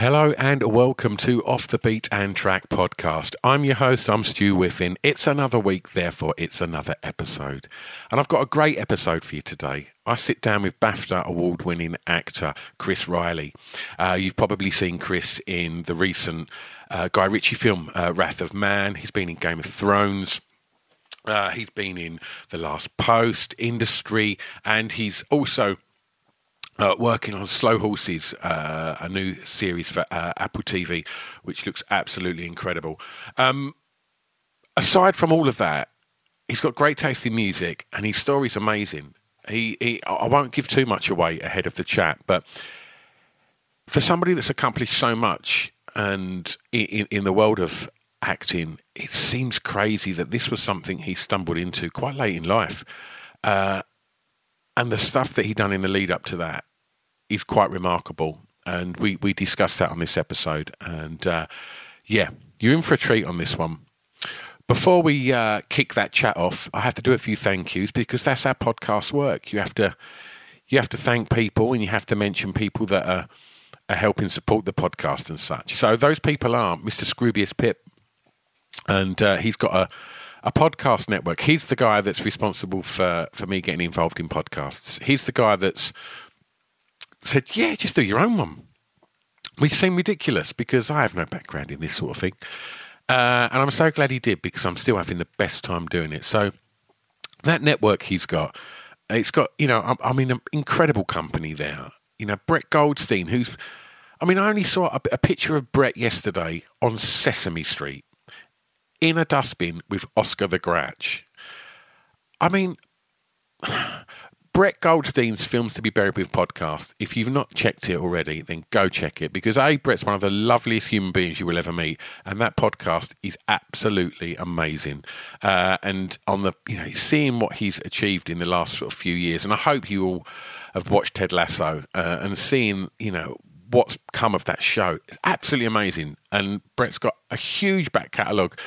Hello and welcome to Off the Beaten Track podcast. I'm your host, I'm Stu Whiffin. It's another week, therefore, it's another episode. And I've got a great episode for you today. I sit down with BAFTA award winning actor Chris Riley. Uh, you've probably seen Chris in the recent uh, Guy Ritchie film, uh, Wrath of Man. He's been in Game of Thrones. Uh, he's been in The Last Post, Industry, and he's also uh, working on Slow Horses, uh, a new series for uh, Apple TV, which looks absolutely incredible. Um, aside from all of that, he's got great taste in music, and his story's amazing. He, he, I won't give too much away ahead of the chat, but for somebody that's accomplished so much, and in, in the world of acting, it seems crazy that this was something he stumbled into quite late in life. Uh, and the stuff that he'd done in the lead up to that is quite remarkable. And we, we discussed that on this episode. And uh, yeah, you're in for a treat on this one. Before we uh, kick that chat off, I have to do a few thank yous because that's how podcasts work. You have to you have to thank people and you have to mention people that are, are helping support the podcast and such. So those people are Mr. Scroobius Pip, and uh, he's got a a podcast network. He's the guy that's responsible for for me getting involved in podcasts. He's the guy that's said, "Yeah, just do your own one." Which seemed ridiculous because I have no background in this sort of thing, uh, and I'm so glad he did because I'm still having the best time doing it. So that network he's got, it's got you know, I, I mean, an incredible company there. You know, Brett Goldstein, who's I mean, I only saw a, a, picture of Brett yesterday on Sesame Street in a dustbin with Oscar the Grouch. I mean, Brett Goldstein's Films to be Buried with podcast. If you've not checked it already, then go check it because A, Brett's one of the loveliest human beings you will ever meet, and that podcast is absolutely amazing. Uh, and on the, you know, seeing what he's achieved in the last sort of few years, and I hope you all have watched Ted Lasso uh, and seeing, you know, what's come of that show. It's Absolutely amazing. And Brett's got a huge back catalogue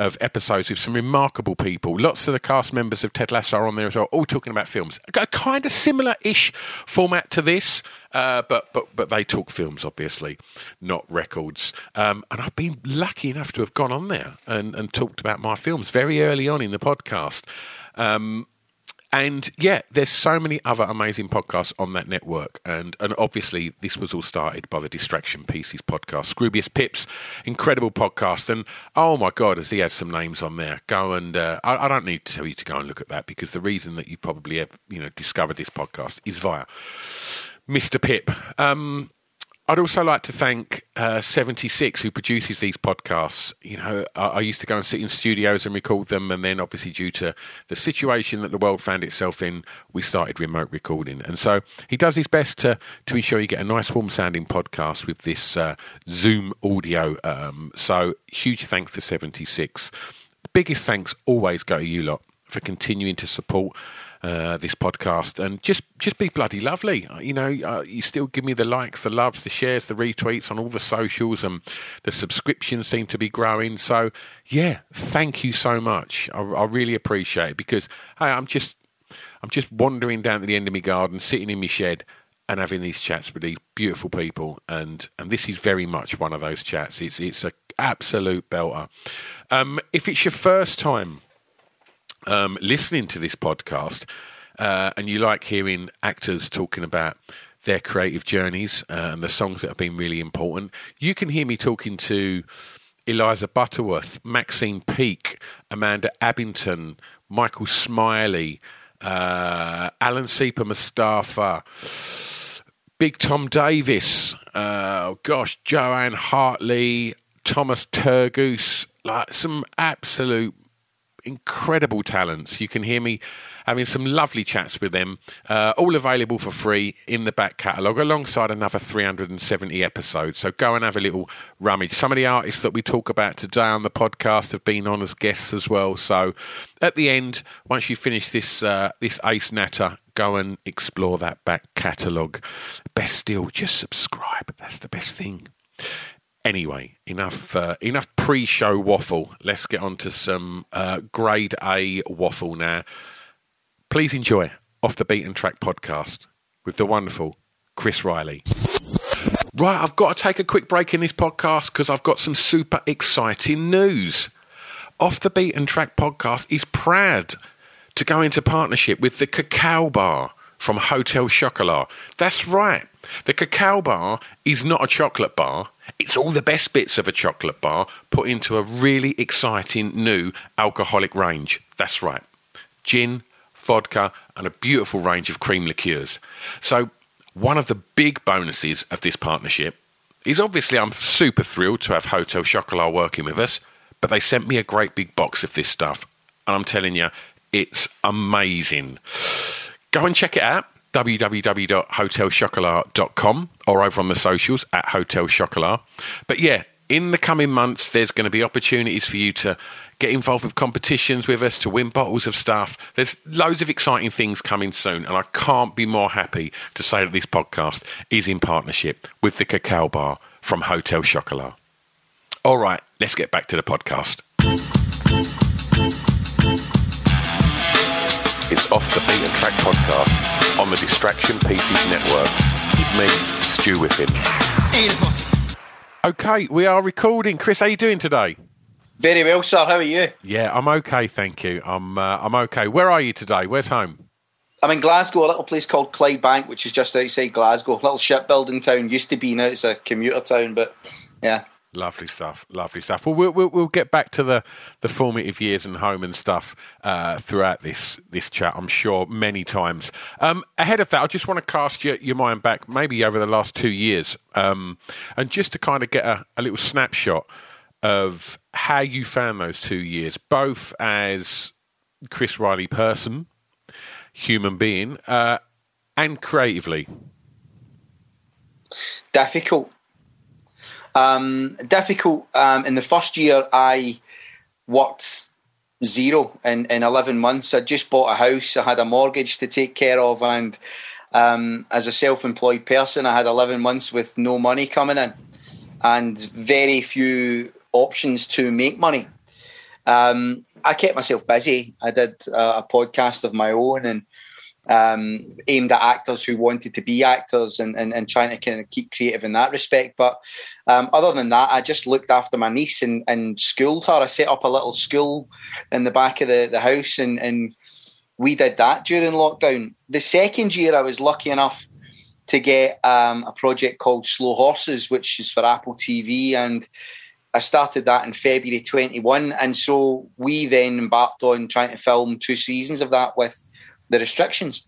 of episodes with some remarkable people. Lots of the cast members of Ted Lasso are on there as well, all talking about films. A kind of similar-ish format to this, uh, but but but they talk films, obviously, not records. Um, and I've been lucky enough to have gone on there and, and talked about my films very early on in the podcast. Um, and yeah, there's so many other amazing podcasts on that network. And and obviously, this was all started by the Distraction Pieces podcast. Scroobius Pip's, incredible podcast. And oh my God, has he had some names on there? Go and uh, I, I, don't need to tell you to go and look at that because the reason that you probably have you know discovered this podcast is via Mr. Pip. Um, I'd also like to thank uh, 76 who produces these podcasts. You know, I, I, used to go and sit in studios and record them, and then obviously due to the situation that the world found itself in, we started remote recording. And so he does his best to to ensure you get a nice, warm sounding podcast with this uh, Zoom audio. Um, so huge thanks to 76. biggest thanks always go to you lot for continuing to support uh, this podcast and just just be bloody lovely. Uh, you know, uh, you still give me the likes, the loves, the shares, the retweets on all the socials, and the subscriptions seem to be growing. So yeah, thank you so much. I, I really appreciate it because hey, I'm just I'm just wandering down to the end of my garden, sitting in my shed and having these chats with these beautiful people and and this is very much one of those chats it's it's a absolute belter um, if it's your first time um, listening to this podcast uh, and you like hearing actors talking about their creative journeys uh, and the songs that have been really important. You can hear me talking to Eliza Butterworth, Maxine Peake, Amanda Abbington, Michael Smiley, uh, Alan Seeper Mustafa, Big Tom Davis, uh, oh gosh, Joanne Hartley, Thomas Turgoose, like some absolute incredible talents. You can hear me having some lovely chats with them, uh, all available for free in the back catalogue alongside another 370 episodes. So go and have a little rummage. Some of the artists that we talk about today on the podcast have been on as guests as well. So at the end, once you finish this uh, this Ace Natter, go and explore that back catalogue. Best still, just subscribe. That's the best thing. Anyway, enough uh, enough pre-show waffle. Let's get on to some uh, grade A waffle now. Please enjoy Off the Beaten Track podcast with the wonderful Chris Riley. Right, I've got to take a quick break in this podcast because I've got some super exciting news. Off the Beaten Track podcast is proud to go into partnership with the Cacao Bar from Hotel Chocolat. That's right. The Cacao Bar is not a chocolate bar. It's all the best bits of a chocolate bar put into a really exciting new alcoholic range. That's right. Gin, vodka, and a beautiful range of cream liqueurs. So, one of the big bonuses of this partnership is obviously I'm super thrilled to have Hotel Chocolat working with us, but they sent me a great big box of this stuff. And I'm telling you, it's amazing. Go and check it out www.hotelchocolat.com or over on the socials at Hotel Chocolat. But yeah, in the coming months, there's going to be opportunities for you to get involved with competitions with us, to win bottles of stuff. There's loads of exciting things coming soon, and I can't be more happy to say that this podcast is in partnership with the Cacao Bar from Hotel Chocolat. All right, let's get back to the podcast. It's Off the Beaten Track podcast on the Distraction Pieces Network with me, with him. Okay, we are recording. Chris, how are you doing today? Very well, sir. How are you? Yeah, I'm okay, thank you. I'm uh, I'm okay. Where are you today? Where's home? I'm in Glasgow, a little place called Clydebank, which is just outside Glasgow. A little shipbuilding town. Used to be, now it's a commuter town, but yeah. Lovely stuff, lovely stuff. Well, we'll, we'll, we'll get back to the, the formative years and home and stuff uh, throughout this this chat. I'm sure many times. Um, ahead of that, I just want to cast your, your mind back, maybe over the last two years, um, and just to kind of get a, a little snapshot of how you found those two years, both as Chris Riley person, human being, uh, and creatively. Difficult um, difficult. Um, in the first year, I worked zero in, in 11 months. I just bought a house. I had a mortgage to take care of. And um, as a self employed person, I had 11 months with no money coming in and very few options to make money. Um, I kept myself busy. I did a podcast of my own and um, aimed at actors who wanted to be actors and, and, and trying to kind of keep creative in that respect. But um, other than that, I just looked after my niece and, and schooled her. I set up a little school in the back of the, the house and, and we did that during lockdown. The second year, I was lucky enough to get um, a project called Slow Horses, which is for Apple TV. And I started that in February 21. And so we then embarked on trying to film two seasons of that with the restrictions,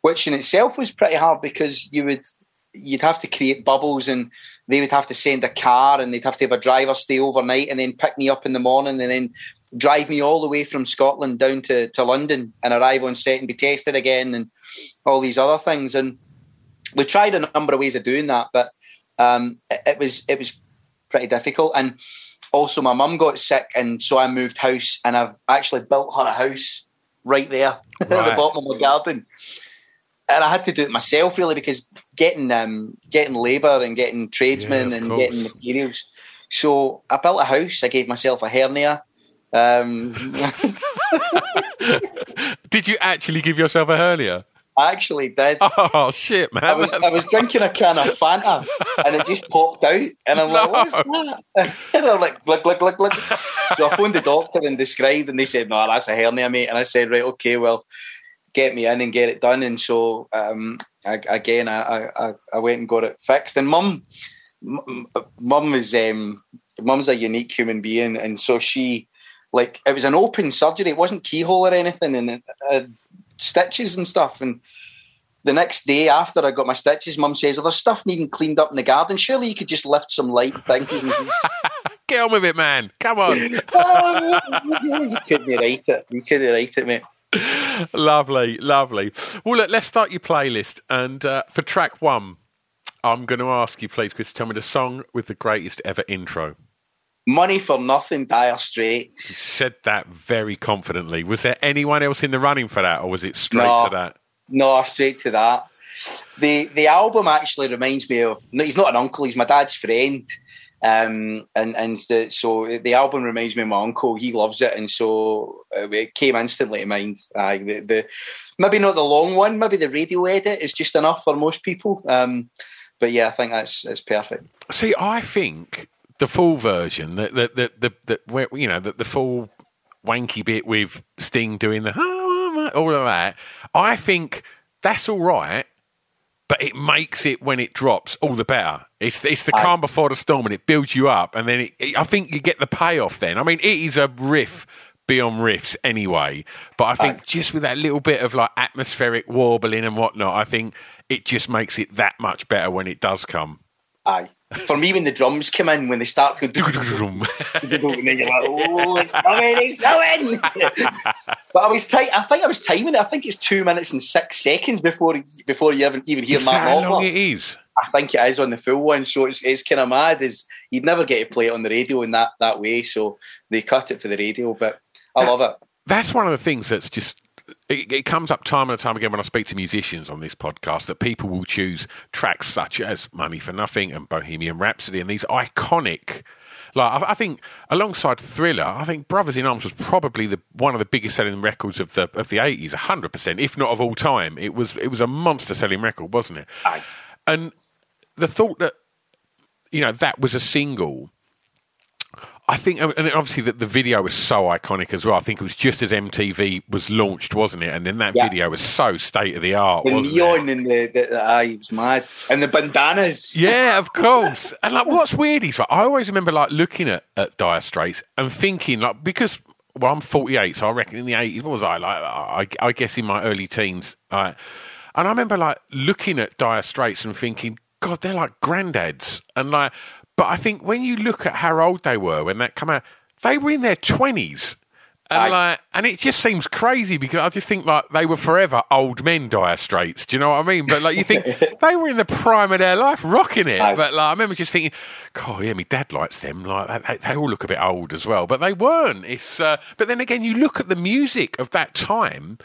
which in itself was pretty hard because you would you'd have to create bubbles and they would have to send a car and they'd have to have a driver stay overnight and then pick me up in the morning and then drive me all the way from Scotland down to, to London and arrive on set and be tested again and all these other things. And we tried a number of ways of doing that, but um, it, it was it was pretty difficult. And also my mum got sick and so I moved house and I've actually built her a house right there right. at the bottom of my garden. And I had to do it myself really because getting um, getting labour and getting tradesmen yeah, and course. getting materials. So I built a house. I gave myself a hernia. Um, did you actually give yourself a hernia? I actually did. Oh shit, man! I was, I was drinking a can of Fanta, and it just popped out, and I'm no. like, "What's that?" and I'm like, "Glug glug glug glug." So I phoned the doctor and described, and they said, "No, that's a hernia, mate." And I said, "Right, okay, well, get me in and get it done." And so um, I, again, I, I I went and got it fixed. And mum, mum is um, mum's a unique human being, and so she like it was an open surgery. It wasn't keyhole or anything, and uh, stitches and stuff. And the next day after I got my stitches, mum says, "Oh, there's stuff needing cleaned up in the garden. Surely you could just lift some light things." Get on with it, man. Come on. oh, you couldn't write it. You couldn't write it, mate. lovely, lovely. Well, look, let's start your playlist. And uh, for track one, I'm going to ask you, please, Chris, to tell me the song with the greatest ever intro. Money for nothing, Dire Straits. You said that very confidently. Was there anyone else in the running for that, or was it straight no, to that? No, straight to that. The the album actually reminds me of. No, He's not an uncle. He's my dad's friend. Um, and and the, so the album reminds me of my uncle. He loves it, and so uh, it came instantly to mind. Uh, the, the maybe not the long one, maybe the radio edit is just enough for most people. Um, but yeah, I think that's it's perfect. See, I think the full version, the the the the, the you know the, the full wanky bit with Sting doing the all of that, I think that's all right. But it makes it when it drops all the better. It's it's the calm before the storm, and it builds you up, and then it, it, I think you get the payoff. Then I mean, it is a riff beyond riffs anyway. But I think just with that little bit of like atmospheric warbling and whatnot, I think it just makes it that much better when it does come. Aye. For me, when the drums come in, when they start going, and then you're like, "Oh, it's coming, it's coming!" but I was tight. I think I was timing it. I think it's two minutes and six seconds before before you even even hear Is Matt that how long it is? I think it is on the full one, so it's, it's kind of mad. Is you'd never get to play it on the radio in that that way, so they cut it for the radio. But I love it. That's one of the things that's just. It, it comes up time and time again when I speak to musicians on this podcast that people will choose tracks such as "Money for Nothing" and "Bohemian Rhapsody" and these iconic. Like I, I think, alongside Thriller, I think "Brothers in Arms" was probably the one of the biggest selling records of the of the eighties, hundred percent, if not of all time. It was it was a monster selling record, wasn't it? Aye. And the thought that you know that was a single I think, and obviously that the video was so iconic as well. I think it was just as MTV was launched, wasn't it? And then that Yeah. video was so state of the art, The wasn't neon it? and the, the, the eye was mad, and the bandanas. Yeah, of course. And like, what's weird is like, I always remember like looking at, at Dire Straits and thinking like because well, I'm 48, so I reckon in the 80s, what was I like? I, I guess in my early teens, uh, and I remember like looking at Dire Straits and thinking, God, they're like granddads, and like, but I think when you look at how old they were when that came out, they were in their 20s. And Aye. like, and it just seems crazy because I just think like they were forever old men, Dire Straits. Do you know what I mean? But like, you think they were in the prime of their life, rocking it. Aye. But like, I remember just thinking, God, yeah, my dad likes them. Like, they, they all look a bit old as well, but they weren't. It's, uh, but then again, you look at the music of that time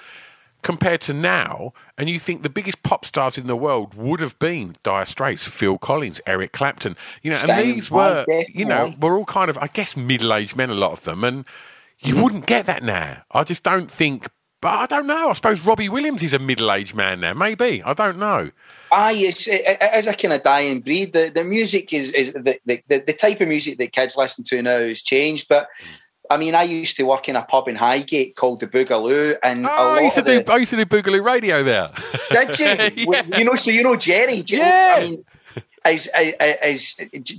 compared to now, and you think the biggest pop stars in the world would have been Dire Straits, Phil Collins, Eric Clapton. You know, and these were, you know, were all kind of, I guess, middle-aged men, a lot of them, and you wouldn't get that now. I just don't think. But I don't know. I suppose Robbie Williams is a middle-aged man now. Maybe I don't know. Ah, Aye, it's, it, it is a kind of dying breed. The the music is is the, the, the type of music that kids listen to now has changed. But I mean, I used to work in a pub in Highgate called the Boogaloo, and Oh, I used to the, do. I used to do Boogaloo Radio there. Did you? Yeah. You know, so you know Jerry. Do you know- Yeah. I mean, as, as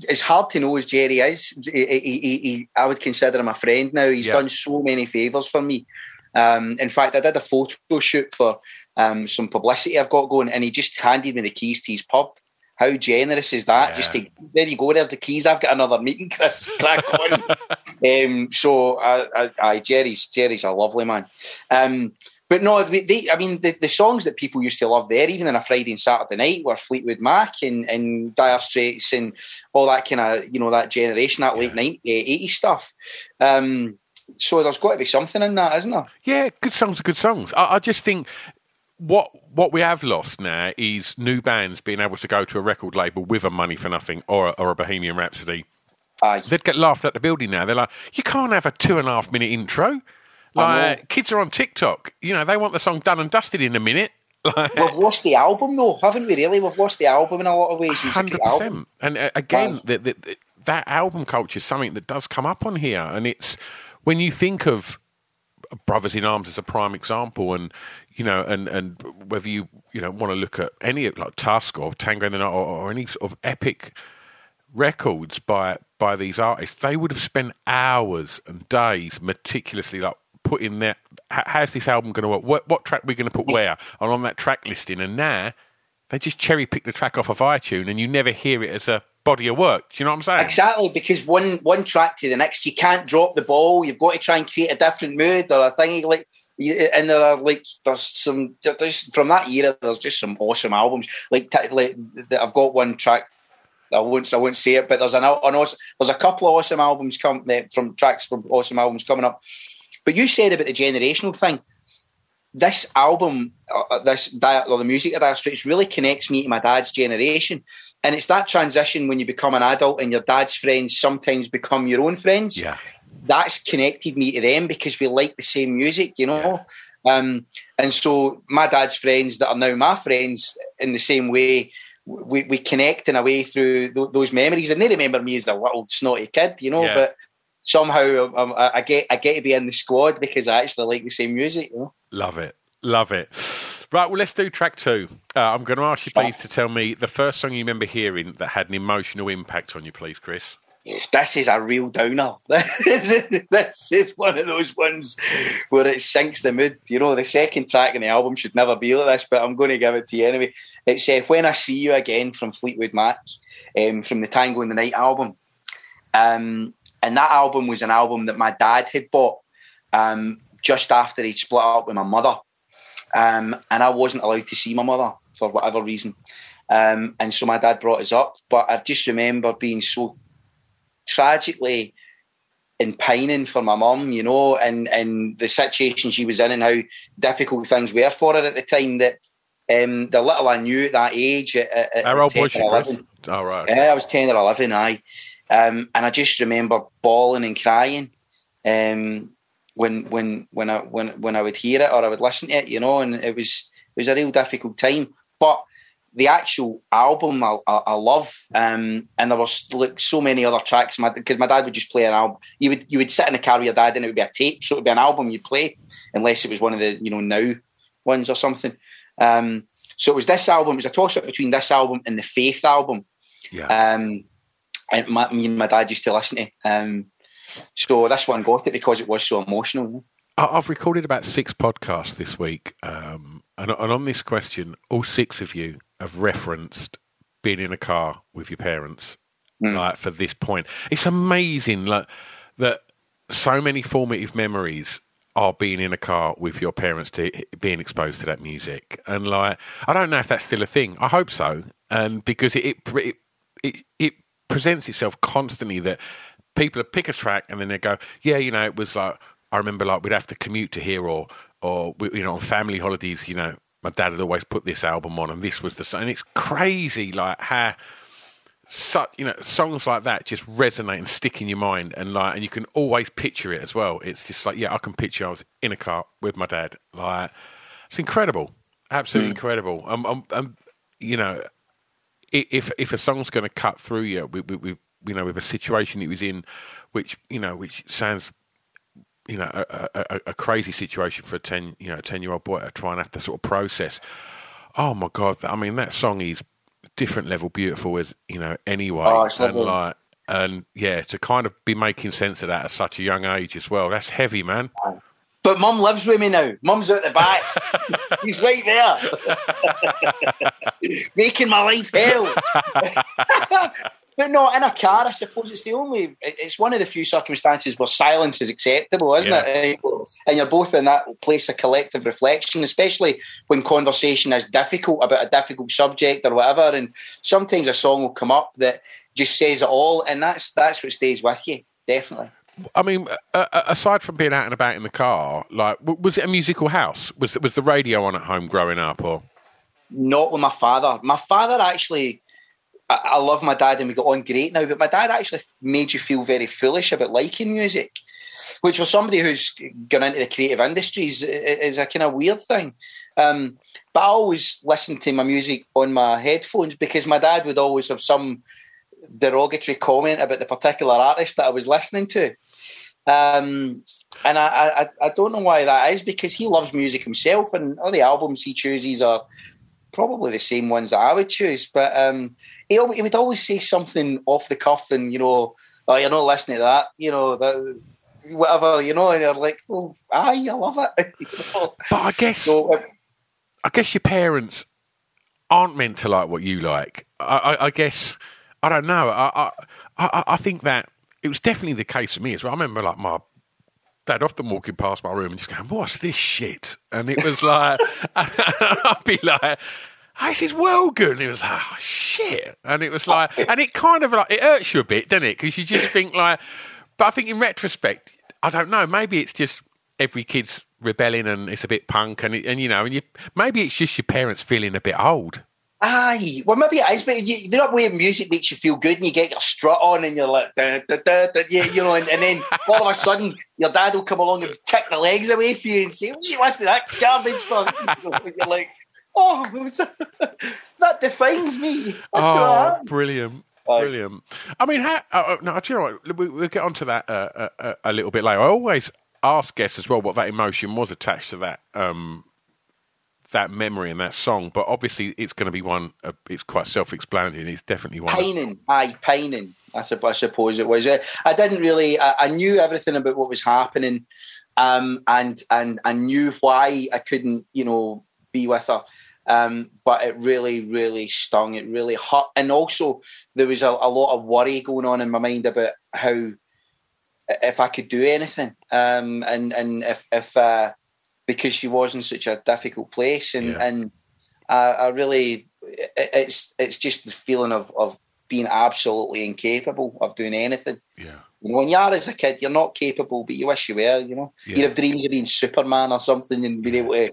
as hard to know as Jerry is, he, he, he, he- I would consider him a friend now. He's Yeah. done so many favours for me. Um, in fact, I did a photo shoot for um, some publicity I've got going, and he just handed me the keys to his pub. How generous is that? Yeah. Just to there you go. There's the keys. I've got another meeting, Chris. Crack on. um, so, I, I, I, Jerry's Jerry's a lovely man. Um, but no, they, I mean, the, the songs that people used to love there, even on a Friday and Saturday night, were Fleetwood Mac and, and Dire Straits and all that kind of, you know, that generation, that late 90s, 80s stuff. Um, so there's got to be something in that, isn't there? Yeah, good songs are good songs. I, I just think what what we have lost now is new bands being able to go to a record label with a Money for Nothing or a, or a Bohemian Rhapsody. Aye. They'd get laughed at the building now. They're like, you can't have a two and a half minute intro. Like kids are on TikTok. You know, they want the song done and dusted in a minute. Like, We've lost the album, though, haven't we? Really, we've lost the album in a lot of ways. Hundred percent. And uh, again, Wow. the, the, the, that album culture is something that does come up on here, and it's when you think of Brothers in Arms as a prime example, and you know, and and whether you you know want to look at any like Tusk or Tango in the Night or, or any sort of epic records by by these artists, they would have spent hours and days meticulously like putting their how's this album going to work? What what track we're going to put where? And on that track listing, and now they just cherry pick the track off of iTunes, and you never hear it as a body of work. Do you know what I'm saying? Exactly, because one one track to the next, you can't drop the ball. You've got to try and create a different mood or a thing like. And there are like there's some there's from that era. There's just some awesome albums. Like, like I've got one track. I won't I won't say it, but there's an, an awesome, there's a couple of awesome albums come eh, from tracks from awesome albums coming up. But you said about the generational thing. This album, uh, this diet or the music of Dire Straits really connects me to my dad's generation and it's that transition when you become an adult and your dad's friends sometimes become your own friends. Yeah. That's connected me to them because we like the same music, you know. Yeah. Um, and so my dad's friends that are now my friends in the same way, we, we connect in a way through th- those memories. And they remember me as the little snotty kid, you know. Yeah. But somehow um, I, I, get I get to be in the squad because I actually like the same music. You know? Love it, love it. Right, well, let's do track two. Uh, I'm going to ask you, please, to tell me the first song you remember hearing that had an emotional impact on you, please, Chris. This is a real downer. this is one of those ones where it sinks the mood. You know, the second track in the album should never be like this, but I'm going to give it to you anyway. It's uh, When I See You Again from Fleetwood Mac, um, from the Tango in the Night album. Um, and that album was an album that my dad had bought um, just after he'd split up with my mother. Um, and I wasn't allowed to see my mother for whatever reason. Um, and so my dad brought us up. But I just remember being so tragically in pining for my mum, you know, and, and the situation she was in and how difficult things were for her at the time that um, the little I knew at that age, at, at, How old was she, 11, oh, right. Yeah, I was 10 or 11, I. Um, and I just remember bawling and crying. Um, when when when I when when I would hear it or I would listen to it, you know, and it was it was a real difficult time. But the actual album I, I, I love, um, and there was like so many other tracks. Because my, my, dad would just play an album. You would you would sit in a car with your dad, and it would be a tape, so it would be an album you'd play, unless it was one of the you know now ones or something. Um, so it was this album. It was a toss up between this album and the Faith album. Yeah. Um, and my, me and my dad used to listen to. Um, so this one got it because it was so emotional. I've recorded about six podcasts this week, um, and, and, on this question, all six of you have referenced being in a car with your parents, mm. like for this point. It's amazing, like that. So many formative memories are being in a car with your parents to being exposed to that music, and like I don't know if that's still a thing. I hope so, and because it it it, it presents itself constantly that people pick a track and then they go, yeah, you know, it was like I remember like we'd have to commute to here or or you know on family holidays, you know, my dad had always put this album on and this was the and it's crazy like how such you know songs like that just resonate and stick in your mind and like and you can always picture it as well. It's just like yeah, I can picture I was in a car with my dad. Like it's incredible, absolutely mm. incredible. Um, um, um, you know, if if a song's going to cut through you, we, we, we you know, with a situation he was in, which you know, which sounds, you know, a, a, a crazy situation for a ten, you know, ten year old boy to try and have to sort of process. Oh my god! I mean, that song is different level beautiful as you know anyway, oh, and like, and yeah, to kind of be making sense of that at such a young age as well. That's heavy, man. But mum lives with me now. Mum's out the back. He's right there. Making my life hell. But no, in a car, I suppose it's the only. It's one of the few circumstances where silence is acceptable, isn't yeah. it? And you're both in that place of collective reflection, especially when conversation is difficult about a difficult subject or whatever. And sometimes a song will come up that just says it all, and that's that's what stays with you, definitely. I mean, uh, aside from being out and about in the car, like, was it a musical house? Was was the radio on at home growing up, or? Not with my father. My father actually I, love my dad and we got on great now, but my dad actually made you feel very foolish about liking music, which for somebody who's gone into the creative industries is a kind of weird thing. Um, but I always listened to my music on my headphones because my dad would always have some derogatory comment about the particular artist that I was listening to. Um, and I, I, I don't know why that is because he loves music himself, and all the albums he chooses are probably the same ones that I would choose. But um, he, he would always say something off the cuff, and you know, oh, you're not listening to that, you know, that, whatever, you know, and you're like, oh, aye, I love it. But I guess, so, um, I guess your parents aren't meant to like what you like. I, I, I guess I don't know. I, I I think that it was definitely the case for me as well. I remember like my dad often walking past my room and just going, "What's this shit?" And it was like I'd be like. Oh, this is well good. And it was like, oh, shit. And it was oh, like, and it kind of like, it hurts you a bit, doesn't it? Because you just think like, but I think in retrospect, I don't know, maybe it's just every kid's rebelling and it's a bit punk and, and you know, and you, maybe it's just your parents feeling a bit old. Aye, well, maybe it is, but you, the way music makes you feel good, and you get your strut on, and you're like, da, da, da, da, yeah, you know, and, and, then all of a sudden, your dad will come along and kick the legs away from you and say, "What you listen to that garbage for?" You're like, "Oh, that defines me." That's oh, brilliant. Brilliant. I mean, how, uh, uh no, do you know what? We, will get onto that uh, uh, uh, a little bit later. I always ask guests as well what that emotion was attached to that um, that memory and that song, but obviously it's going to be one. Uh, it's quite self-explanatory. It's definitely one. Pining, aye, pining. I suppose it was. I didn't really. I, I knew everything about what was happening, um, and and I knew why I couldn't, you know, be with her. Um, but it really, really stung. It really hurt, and also there was a, a lot of worry going on in my mind about how if I could do anything, um, and and if if uh, because she was in such a difficult place, and yeah. and I, I really it's it's just the feeling of of being absolutely incapable of doing anything. Yeah. You know, when you are as a kid, you're not capable, but you wish you were. You know, yeah. you have dreams of being Superman or something and being able to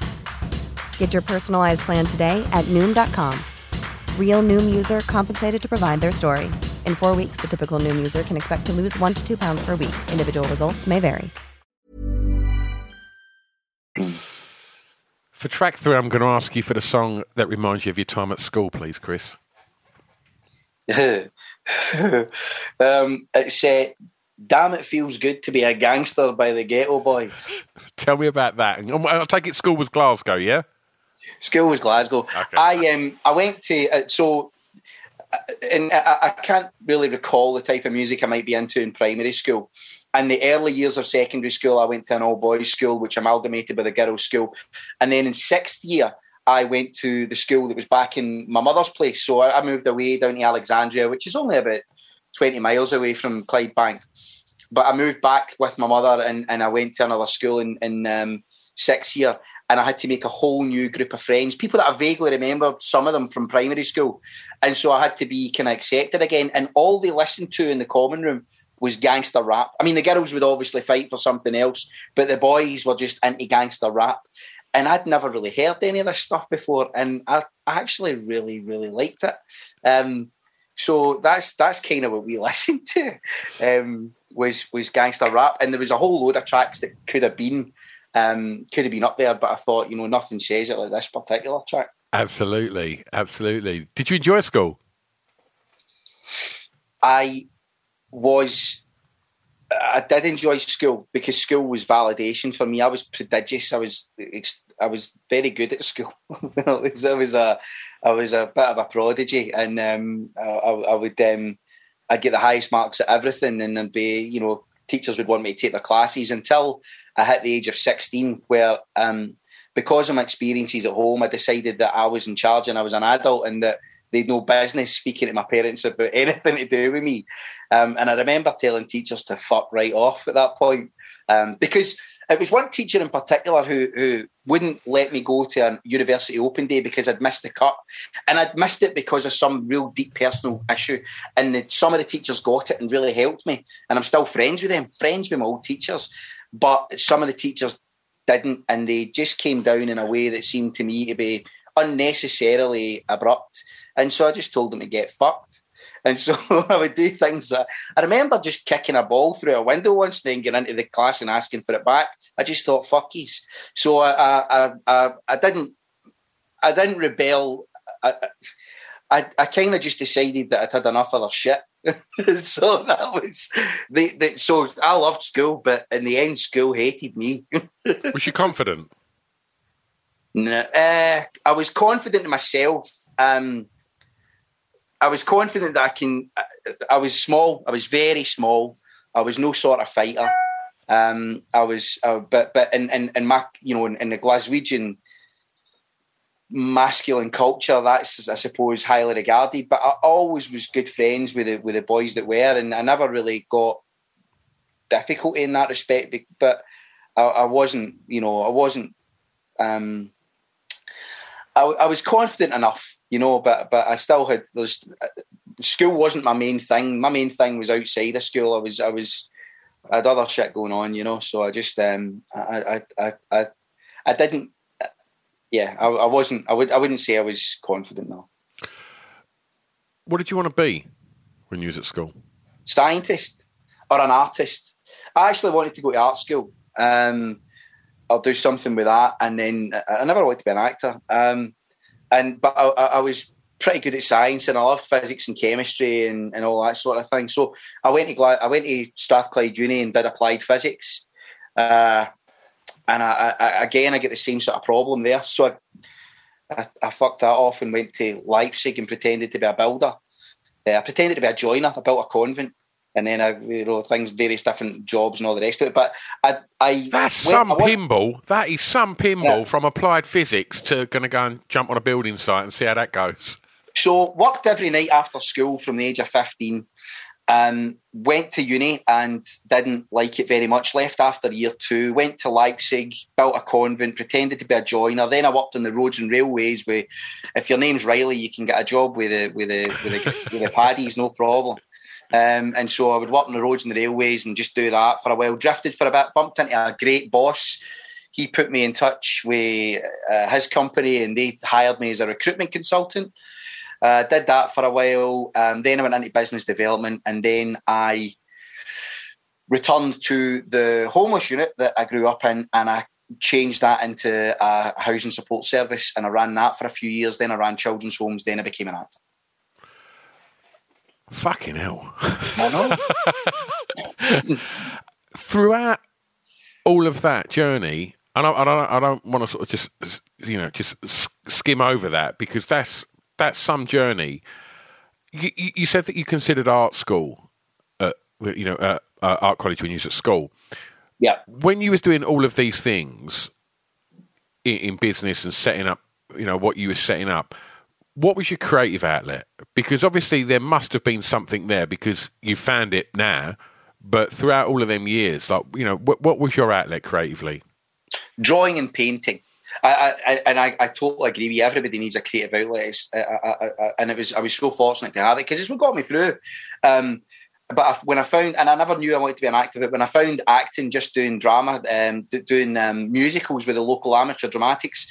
Get your personalized plan today at Noom.com. Real Noom user compensated to provide their story. In four weeks, the typical Noom user can expect to lose one to two pounds per week. Individual results may vary. For track three, I'm going to ask you for the song that reminds you of your time at school, please, Chris. um, it's uh, Damn It Feels Good to Be a Gangster by the Geto Boys. Tell me about that. I'll take it school was Glasgow, yeah? School was Glasgow. Okay. I um I went to uh, so uh, and I, I, can't really recall the type of music I might be into in primary school in the early years of secondary school, I went to an all boys school, which amalgamated with a girls' school. And then in sixth year, I went to the school that was back in my mother's place. So I, moved away down to Alexandria, which is only about 20 miles away from Clydebank. But I moved back with my mother and, and I went to another school in, in um, sixth year. And I had to make a whole new group of friends, people that I vaguely remember, some of them from primary school. And so I had to be kind of accepted again. And all they listened to in the common room was gangster rap. I mean, the girls would obviously fight for something else, but the boys were just into gangster rap. And I'd never really heard any of this stuff before, and I, I actually really, really liked it. Um, so that's that's kind of what we listened to um, was was gangster rap, and there was a whole load of tracks that could have been Um, could have been up there, but I thought, you know, nothing says it like this particular track. Absolutely, absolutely. Did you enjoy school? I was I did enjoy school because school was validation for me. I was prodigious. I was I was very good at school. I, was, a I was a bit of a prodigy, and um, I, I, would um, I'd get the highest marks at everything, and then be you know teachers would want me to take their classes until I hit the age of sixteen, where um, because of my experiences at home, I decided that I was in charge and I was an adult, and that they'd no business speaking to my parents about anything to do with me. Um, and I remember telling teachers to fuck right off at that point um, because it was one teacher in particular who who wouldn't let me go to a university open day because I'd missed the cut, and I'd missed it because of some real deep personal issue. And the, some of the teachers got it and really helped me, and I'm still friends with them, friends with my old teachers. But some of the teachers didn't, and they just came down in a way that seemed to me to be unnecessarily abrupt. And so I just told them to get fucked. And so I would do things that I remember just kicking a ball through a window once, then getting into the class and asking for it back. I just thought fuckies. So I I I, I didn't I didn't rebel. I I, I kind of just decided that I'd had enough of their shit. so that was the, the so I loved school, but in the end, school hated me. was you confident? No, uh, I was confident in myself. Um, I was confident that I can. I was small. I was very small. I was no sort of fighter. Um, I was, uh, but but in, in in my you know in, in the Glaswegian masculine culture, that's I suppose highly regarded. But I always was good friends with the with the boys that were, and I never really got difficulty in that respect. But I, I wasn't, you know, I wasn't. Um, I, I was confident enough you know, but but I still had those. School wasn't my main thing. My main thing was outside of school. I was I was I had other shit going on, you know. So I just um I I I I, I didn't. Yeah, I, I wasn't. I would. I wouldn't say I was confident now. What did you want to be when you was at school? Scientist or an artist. I actually wanted to go to art school. Um, I'll do something with that, and then I never wanted to be an actor. Um, and but I, I, was pretty good at science and I love physics and chemistry and, and all that sort of thing. So I went to I went to Strathclyde Uni and did applied physics. Uh, and I, I, again, I get the same sort of problem there. So I, I, I, fucked that off and went to Leipzig and pretended to be a builder. Uh, I pretended to be a joiner. I built a convent and then I, you know, things, various different jobs and all the rest of it. But I, I that's went, some went, pinball. That is some pinball yeah. from applied physics to going to go and jump on a building site and see how that goes. So worked every night after school from the age of fifteen. Um, went to uni and didn't like it very much. Left after year two. Went to Leipzig, built a convent, pretended to be a joiner. Then I worked on the roads and railways. Where, if your name's Riley, you can get a job with the with the with the, with the paddies, no problem. Um, and so I would work on the roads and the railways and just do that for a while. Drifted for a bit, bumped into a great boss. He put me in touch with uh, his company and they hired me as a recruitment consultant. Uh, did that for a while. Um, then I went into business development and then I returned to the homeless unit that I grew up in and I changed that into a housing support service and I ran that for a few years. Then I ran children's homes. Then I became an actor. Fucking hell. I know. Throughout all of that journey, and I, I, don't, I don't want to sort of just, you know, just skim over that because that's that's some journey. You, you said that you considered art school, at, you know, uh, art college when you was at school. Yeah. When you was doing all of these things in, in business and setting up, you know, what you were setting up, what was your creative outlet? Because obviously there must have been something there because you found it now, but throughout all of them years, like you know, what, what was your outlet creatively? Drawing and painting. I, and I, I, totally agree with you. Everybody needs a creative outlet, I, and it was I was so fortunate to have it because it's what got me through. Um, but when I found, and I never knew I wanted to be an actor, but when I found acting, just doing drama, um, doing um, musicals with the local amateur dramatics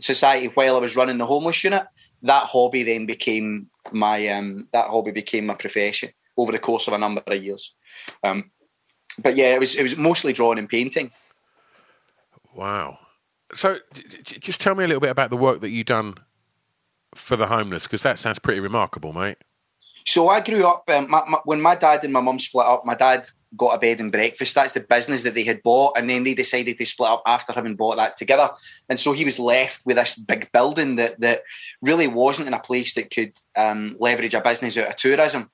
society while I was running the homeless unit, that hobby then became my um, that hobby became my profession over the course of a number of years. Um, but yeah, it was it was mostly drawing and painting. Wow. So, just tell me a little bit about the work that you've done for the homeless, because that sounds pretty remarkable, mate. So I grew up um, my, my, when my dad and my mum split up. My dad got a bed and breakfast. That's the business that they had bought, and then they decided to split up after having bought that together. And so he was left with this big building that that really wasn't in a place that could um, leverage a business out of tourism.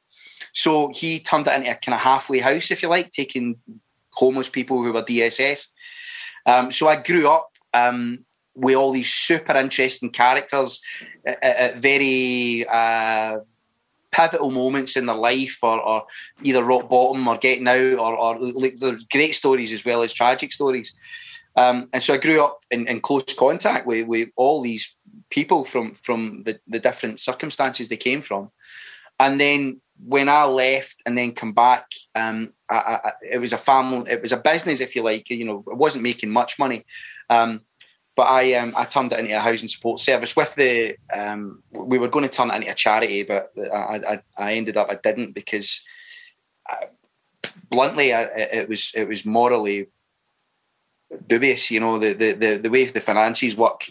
So he turned it into a kind of halfway house, if you like, taking homeless people who were DSS. Um, so I grew up um, with all these super interesting characters at, at very uh, pivotal moments in their life, or, or, either rock bottom or getting out, or, or like there's great stories as well as tragic stories. Um, and so I grew up in, in close contact with, with all these people from from the, the different circumstances they came from. And then when I left and then come back, um, I, I, it was a family, it was a business, if you like. You know, it wasn't making much money, um, but I um, I turned it into a housing support service. With the um, we were going to turn it into a charity, but I I, I ended up I didn't because, I, uh, bluntly, I, it was it was morally dubious. You know, the the the, the way the finances work.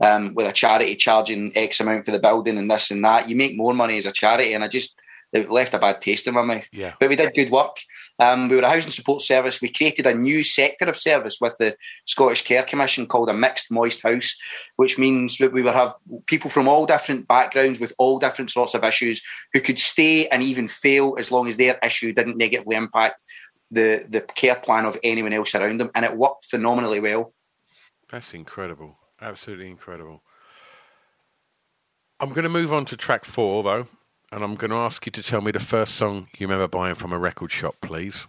Um, with a charity charging X amount for the building and this and that, you make more money as a charity, and I just it left a bad taste in my mouth. Yeah. But we did good work. Um, we were a housing support service. We created a new sector of service with the Scottish Care Commission called a mixed moist house, which means that we would have people from all different backgrounds with all different sorts of issues who could stay and even fail as long as their issue didn't negatively impact the, the care plan of anyone else around them. And it worked phenomenally well. That's incredible. Absolutely incredible. I'm going to move on to track four, though and I'm going to ask you to tell me the first song you remember buying from a record shop, please.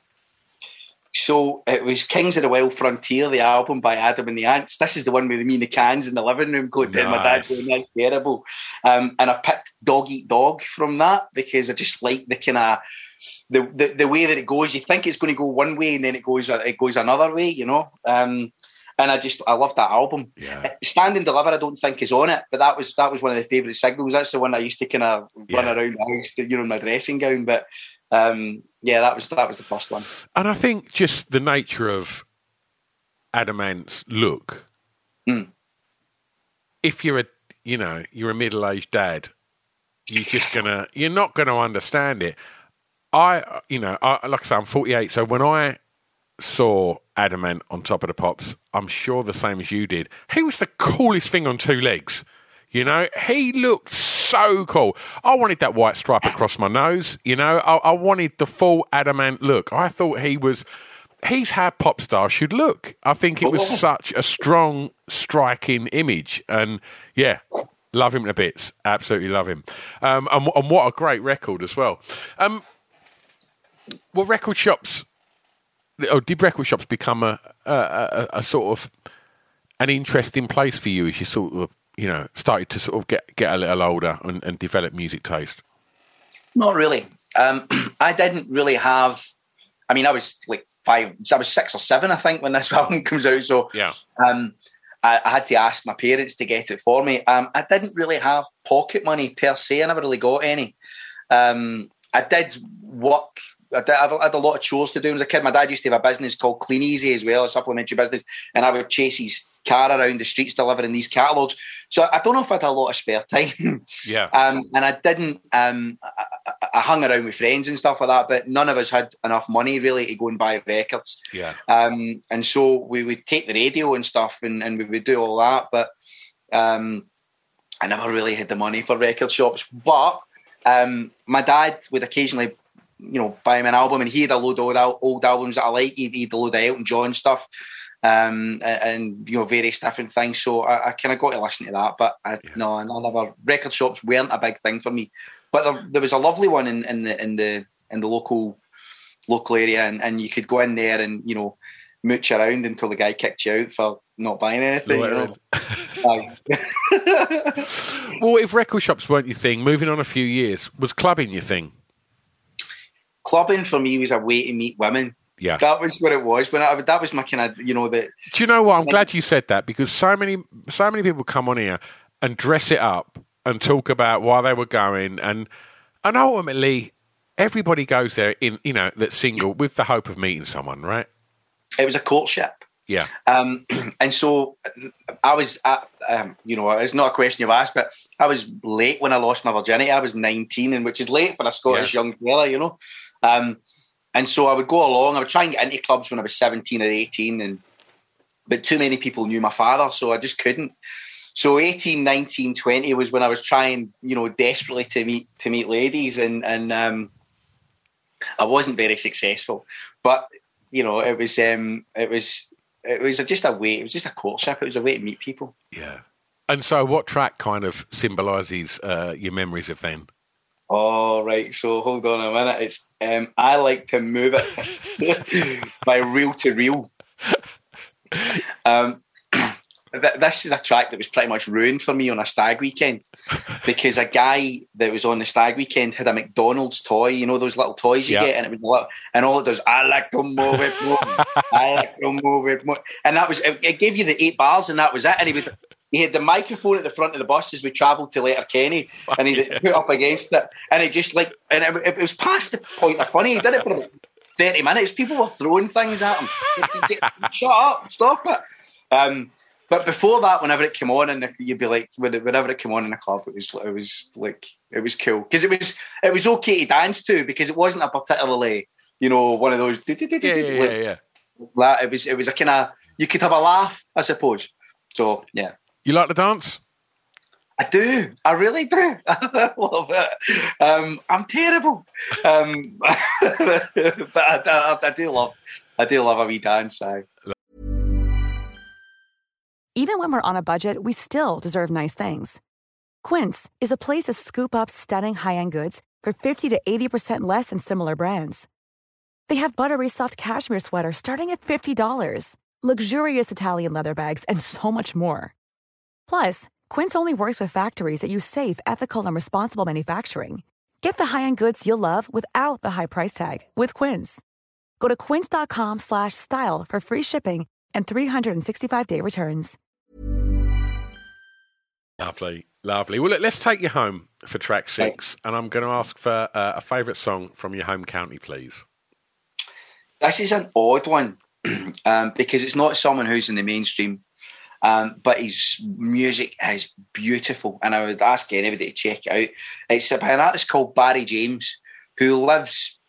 So it was Kings of the Wild Frontier, the album by Adam and the Ants. This is the one with me and the cans in the living room going nice. my dad going, that's terrible. Um, and I've picked Dog Eat Dog from that because I just like the kind of the, the, the way that it goes. You think it's going to go one way and then it goes it goes another way, you know. Um, and I just I love that album. Yeah. Uh, Stand and Deliver, I don't think is on it, but that was that was one of the favourite singles. That's the one I used to kind of yeah. run around the house, you know, in my dressing gown. But um, yeah, that was that was the first one. And I think just the nature of Adam Ant's look. Mm. If you're a you know you're a middle aged dad, you're just gonna you're not gonna understand it. I you know I, like I say I'm 48, so when I saw Adam Ant on top of the pops, I'm sure the same as you did. He was the coolest thing on two legs. You know, he looked so cool. I wanted that white stripe across my nose. You know, I, I wanted the full Adam Ant look. I thought he was. He's how pop stars should look. I think it was such a strong, striking image, and yeah, love him to bits. Absolutely love him. Um, and, and what a great record as well. Um, well, record shops oh, did record shops become a, a, a, a sort of an interesting place for you as you sort of you know started to sort of get get a little older and, and develop music taste? Not really. Um, I didn't really have. I mean, I was like five. I was six or seven, I think, when this album comes out. So yeah. Um, I, I, had to ask my parents to get it for me. Um, I didn't really have pocket money per se. I never really got any. Um, I did work I had a lot of chores to do as a kid. My dad used to have a business called Clean Easy as well, a supplementary business, and I would chase his car around the streets delivering these catalogues. So I don't know if I had a lot of spare time. Yeah. Um, and I didn't. Um, I, I, hung around with friends and stuff like that, but none of us had enough money really to go and buy records. Yeah. Um, and so we would take the radio and stuff, and, and we would do all that, but um, I never really had the money for record shops. But um, my dad would occasionally you know, buy him an album, and he had a load of old, albums that I like. He, he had a load of Elton John stuff, um, and, and, you know, various different things. So I, I kind of got to listen to that. But I, yeah. no, I never. Record shops weren't a big thing for me. But there, there was a lovely one in, in the in the in the local local area, and, and you could go in there and you know mooch around until the guy kicked you out for not buying anything. You know? well, if record shops weren't your thing, moving on a few years, was clubbing your thing? Clubbing for me was a way to meet women. Yeah, that was what it was. When I, that was my kind of, you know, that. Do you know what? I'm glad you said that because so many, so many people come on here and dress it up and talk about why they were going, and and ultimately, everybody goes there in, you know, that's single with the hope of meeting someone, right? It was a courtship. Yeah. Um, and so I was, at, um, you know, it's not a question you've asked, but I was late when I lost my virginity. I was 19, and which is late for a Scottish yeah. young fella, you know. Um, and so I would go along. I would try and get into clubs when I was 17 or 18, and but too many people knew my father, so I just couldn't. So 18, 19, 20 was when I was trying, you know, desperately to meet to meet ladies, and and um, I wasn't very successful. But you know, it was um, it was it was just a way. It was just a courtship. It was a way to meet people. Yeah. And so, what track kind of symbolises uh, your memories of then? Oh right, so hold on a minute. It's um, I like to move it by Reel 2 Real. Um, th- this is a track that was pretty much ruined for me on a stag weekend because a guy that was on the stag weekend had a McDonald's toy, you know those little toys you get, and it was and all it does, I like to move it more, I like to move it more, and that was it, it, gave you the eight bars, and that was it, and he would. He had the microphone at the front of the bus as we travelled to Letterkenny, Fuck and he yeah. put up against it, and it just like, and it, it, was past the point of funny. He did it for about thirty minutes. People were throwing things at him. Shut up! Stop it! Um, but before that, whenever it came on, and you'd be like, whenever it came on in a club, it was it was like it was cool because it was it was okay to dance to because it wasn't a particularly you know one of those yeah yeah yeah, yeah. It was it was a kind of you could have a laugh, I suppose. So yeah, you like to dance? I do. I really do. I love it. Um, I'm terrible, um, but I, I, I, do love. I do love a wee dance. I. Even when we're on a budget, we still deserve nice things. Quince is a place to scoop up stunning high-end goods for 50 to 80% less than similar brands. They have buttery soft cashmere sweaters starting at $50, luxurious Italian leather bags, and so much more. Plus, Quince only works with factories that use safe, ethical, and responsible manufacturing. Get the high-end goods you'll love without the high price tag with Quince. Go to quince.com/style for free shipping and 365-day returns. Lovely, lovely. Well, look, let's take you home for track six, and I'm going to ask for uh, a favourite song from your home county, please. This is an odd one um, because it's not someone who's in the mainstream, um, but his music is beautiful, and I would ask anybody to check it out. It's by an artist called Barrie-James, who lives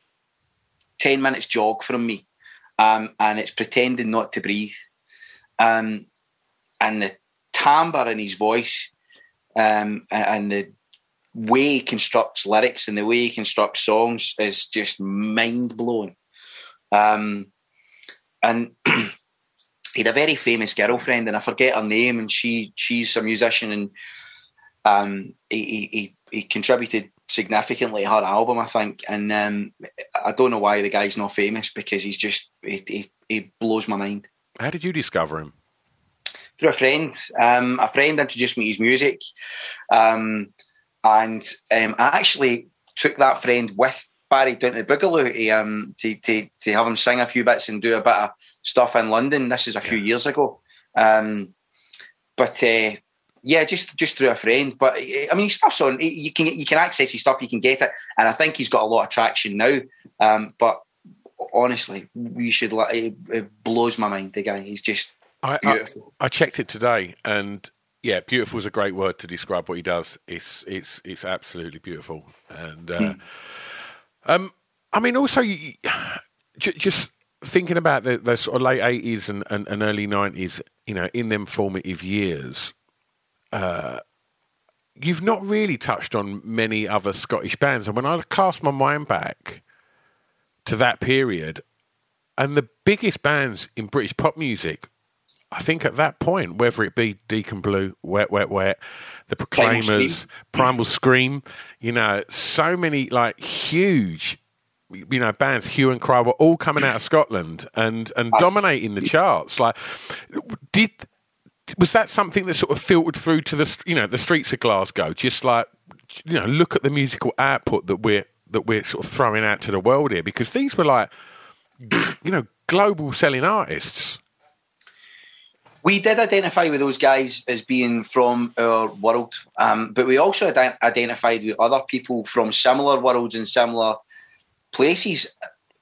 ten minutes jog from me, um, and it's pretending not to breathe, um, and the timbre in his voice um, and the way he constructs lyrics and the way he constructs songs is just mind blowing. Um, and he had a very famous girlfriend, and I forget her name, and she she's a musician, and um, he, he he contributed significantly to her album, I think. And um, I don't know why the guy's not famous because he's just he, he, he blows my mind. How did you discover him? through a friend. Um, a friend introduced me to his music, um, and um, I actually took that friend with Barry down to Boogaloo to, um, to, to, to have him sing a few bits and do a bit of stuff in London. This is a few years ago, um, but. Uh, yeah, just just through a friend, but I mean, his stuff's on. You can you can access his stuff, you can get it, and I think he's got a lot of traction now. Um, but honestly, we should. It, it blows my mind. The guy, he's just I, I, I, checked it today, and yeah, beautiful is a great word to describe what he does. It's it's it's absolutely beautiful, and uh, hmm. Um, I mean, also just thinking about the, the sort of late eighties and, and, and, early nineties, you know, in them formative years. Uh, you've not really touched on many other Scottish bands, and when I cast my mind back to that period, and the biggest bands in British pop music I think at that point, whether it be Deacon Blue, Wet, Wet, Wet, The Proclaimers, Primal Scream, you know, so many like huge, you know, bands, Hue and Cry were all coming out of Scotland and and dominating the charts. Like, did was that something that sort of filtered through to the you know the streets of Glasgow? Just like you know, look at the musical output that we're that we're sort of throwing out to the world here because these were like you know global selling artists. We did identify with those guys as being from our world, um, but we also ident- identified with other people from similar worlds and similar places.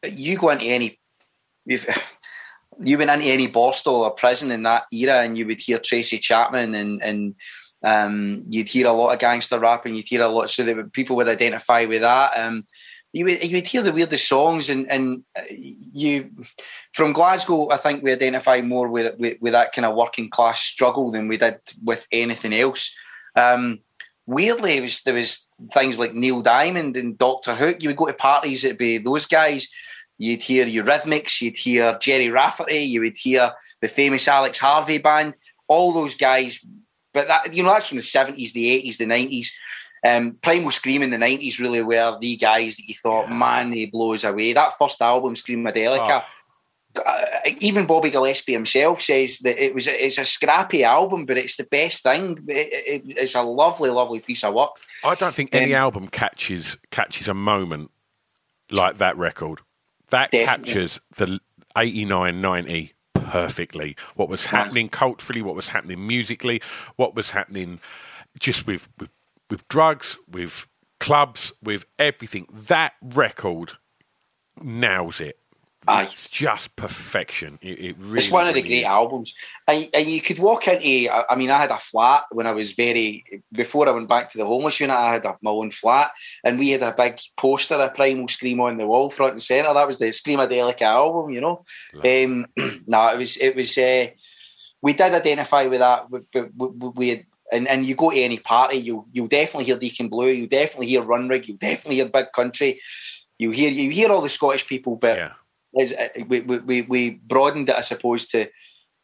You go into any, you went into any Borstal or prison in that era, and you would hear Tracy Chapman and and um, you'd hear a lot of gangster rap, and you'd hear a lot, so that people would identify with that. Um, you would you would hear the weirdest songs, and and uh, you from Glasgow, I think we identify more with with, with that kind of working class struggle than we did with anything else. Um, weirdly, it was there was things like Neil Diamond and Doctor Hook. You would go to parties, it'd be those guys. You'd hear Eurythmics, you'd hear Gerry Rafferty, you would hear the famous Alex Harvey band. All those guys, but that you know that's from the seventies, the eighties, the nineties. Um, Primal Scream in the nineties really were the guys that you thought, man, they blows away. That first album, Screamadelica. Oh uh, even Bobby Gillespie himself says that it was it's a scrappy album, but it's the best thing. It, it, it's a lovely, lovely piece of work. I don't think any um, album catches catches a moment like that record. That definitely. captures the 89, 90 perfectly. What was happening culturally, what was happening musically, what was happening just with with, with drugs, with clubs, with everything. That record nails it Aye. It's just perfection. It, it really, it's one of the great is. albums. And, and, you could walk into, I mean, I had a flat when I was very, before I went back to the homeless unit, I had a, my own flat and we had a big poster of Primal Scream on the wall, front and centre. That was the Screamadelica album, you know. Um, no, it was, it was, uh, we did identify with that. We, we, we had, and, and you go to any party, you you'll definitely hear Deacon Blue, you definitely hear Runrig, you definitely hear Big Country, you hear you hear all the Scottish people, but yeah uh, we, we, we broadened it, I suppose, to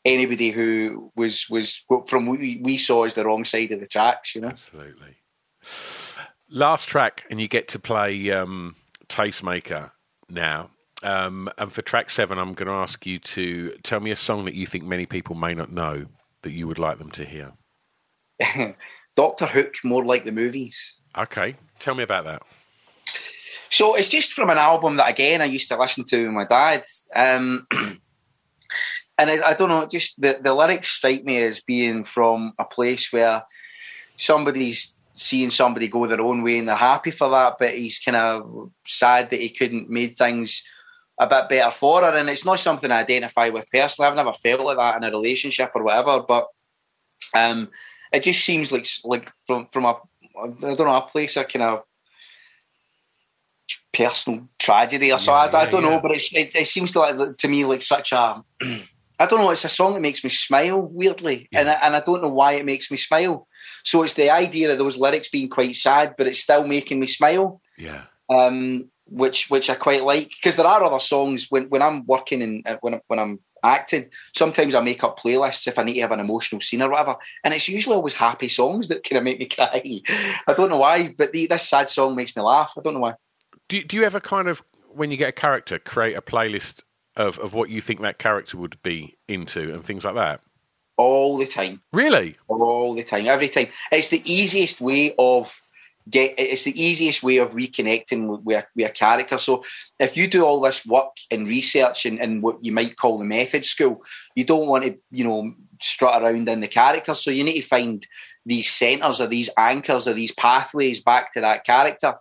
anybody who was was from we, we saw as the wrong side of the tracks. You know, absolutely. Last track, and you get to play um, Tastemaker now. Um, and for track seven, I'm going to ask you to tell me a song that you think many people may not know that you would like them to hear. Doctor Hook, more like the movies. Okay, tell me about that. So it's just from an album that again I used to listen to with my dad. Um, and I, I, don't know, just the, the lyrics strike me as being from a place where somebody's seeing somebody go their own way and they're happy for that, but he's kind of sad that he couldn't make things a bit better for her. And it's not something I identify with personally. I've never felt like that in a relationship or whatever, but um, it just seems like like from from a I don't know a place I kind of personal tragedy or so. Yeah, I, I, don't yeah. know, but it, it, seems to like to me like such a. I don't know. It's a song that makes me smile weirdly, and I, and I don't know why it makes me smile. So it's the idea of those lyrics being quite sad, but it's still making me smile. Yeah. Um, which which I quite like because there are other songs when when I'm working and uh, when when I'm acting. Sometimes I make up playlists if I need to have an emotional scene or whatever, and it's usually always happy songs that kind of make me cry. I don't know why, but the, this sad song makes me laugh. I don't know why. Do do you ever kind of when you get a character create a playlist of of what you think that character would be into and things like that? All the time. Really? All the time. Every time. It's the easiest way of get it's the easiest way of reconnecting with, with a character. So if you do all this work and research and, and what you might call the method school, you don't want to, you know, strut around in the character. So you need to find these centers or these anchors or these pathways back to that character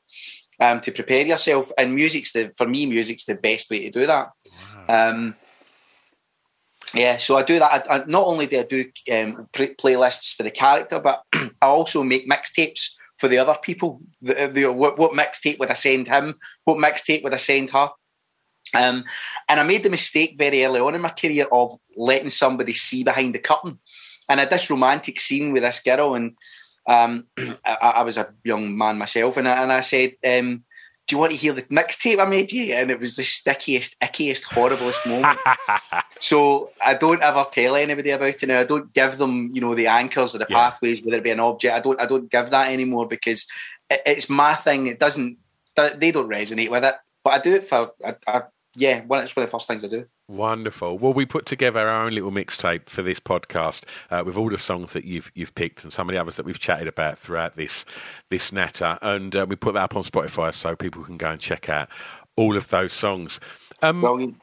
um, to prepare yourself. And music's the for me, music's the best way to do that. Wow. Um, yeah, so I do that. I, I, not only do I do um, playlists for the character, but I also make mixtapes for the other people. The, the, what, what mixtape would I send him? What mixtape would I send her? Um, and I made the mistake very early on in my career of letting somebody see behind the curtain. And I had this romantic scene with this girl, and um, I, I, was a young man myself, and I, and I said, um, "Do you want to hear the mixtape I made you?" And it was the stickiest, ickiest, horriblest moment. so I don't ever tell anybody about it now. I don't give them, you know, the anchors or the yeah. pathways, whether it be an object. I don't, I don't give that anymore because it, it's my thing. It doesn't, they don't resonate with it. But I do it for, I, I yeah, well, it's one of the first things I do. Wonderful. Well, we put together our own little mixtape for this podcast uh, with all the songs that you've you've picked and some of the others that we've chatted about throughout this this natter, and uh, we put that up on Spotify so people can go and check out all of those songs. Um,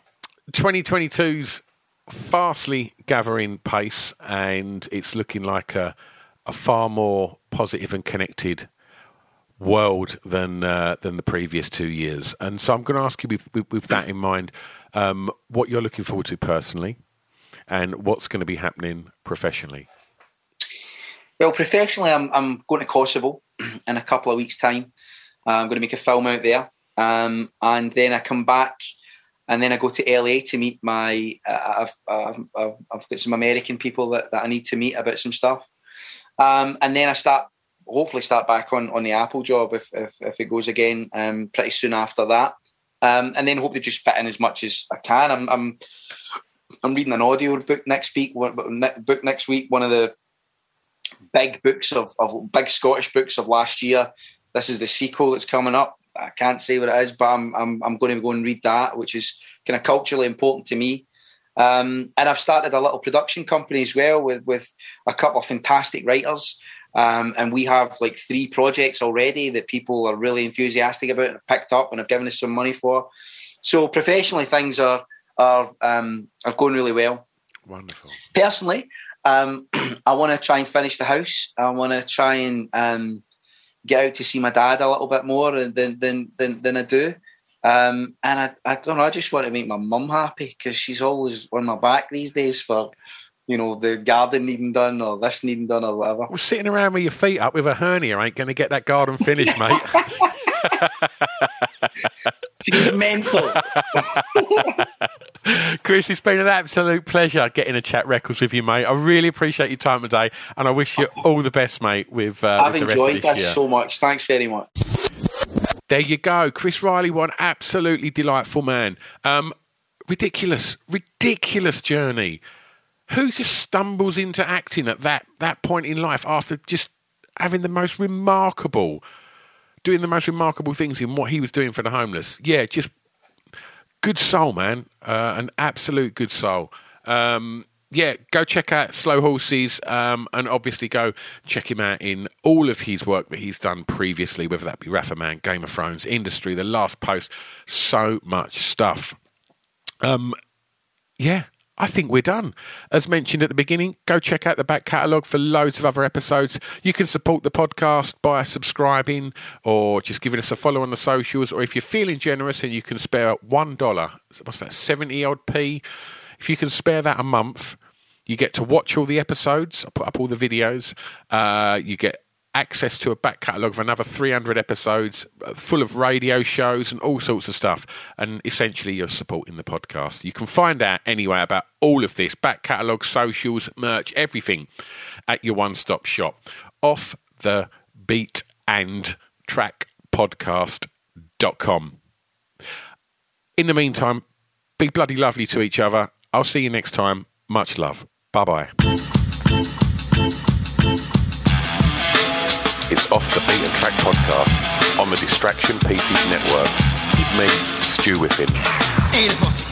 2022's fastly gathering pace, and it's looking like a a far more positive and connected world than uh, than the previous two years. And so I'm going to ask you with, with, with that in mind, um, what you're looking forward to personally, and what's going to be happening professionally. Well, professionally, I'm I'm going to Kosovo in a couple of weeks' time. Uh, I'm going to make a film out there, um, and then I come back, and then I go to LA to meet my. Uh, I've, I've, I've got some American people that, that I need to meet about some stuff, um, and then I start hopefully start back on on the Apple job if if, if it goes again um, pretty soon after that, um, and then hope to just fit in as much as I can. I'm I'm, I'm reading an audio book next week. Book next week. One of the big books of, of big Scottish books of last year. This is the sequel that's coming up. I can't say what it is, but I'm I'm, I'm going to go and read that, which is kind of culturally important to me. Um, and I've started a little production company as well with with a couple of fantastic writers. Um, and we have like three projects already that people are really enthusiastic about and have picked up and have given us some money for. So professionally, things are are um, are going really well. Wonderful. Personally, um, I want to try and finish the house. I want to try and um, get out to see my dad a little bit more than than than, than I do. Um, and I, I don't know. I just want to make my mum happy because she's always on my back these days for you know the garden needing done or this needing done or whatever. Well, sitting around with your feet up with a hernia ain't going to get that garden finished, mate. She's mental. Chris, it's been an absolute pleasure getting a chat records with you, mate. I really appreciate your time today, and I wish you all the best, mate. With uh, I've with enjoyed that year. so much. Thanks very much. There you go, Chris Riley, one absolutely delightful man. Um, ridiculous, ridiculous journey. Who just stumbles into acting at that that point in life after just having the most remarkable doing the most remarkable things in what he was doing for the homeless. Yeah, just good soul, man. Uh, an absolute good soul. Um, yeah, go check out Slow Horses um, and obviously go check him out in all of his work that he's done previously, whether that be Rafa Man, Game of Thrones, Industry, The Last Post, so much stuff. Um, yeah, I think we're done. As mentioned at the beginning, go check out the back catalogue for loads of other episodes. You can support the podcast by subscribing or just giving us a follow on the socials. Or if you're feeling generous and you can spare $1, what's that, 70 odd P? If you can spare that a month, you get to watch all the episodes. I put up all the videos. Uh, you get access to a back catalogue of another 300 episodes uh, full of radio shows and all sorts of stuff. And essentially, you're supporting the podcast. You can find out anyway about all of this back catalogue, socials, merch, everything at your one stop shop. Off the beat and track podcast.com. In the meantime, be bloody lovely to each other. I'll see you next time. Much love. Bye bye. It's Off the Beaten Track podcast on the Distraction Pieces Network with me, Stu Whiffen.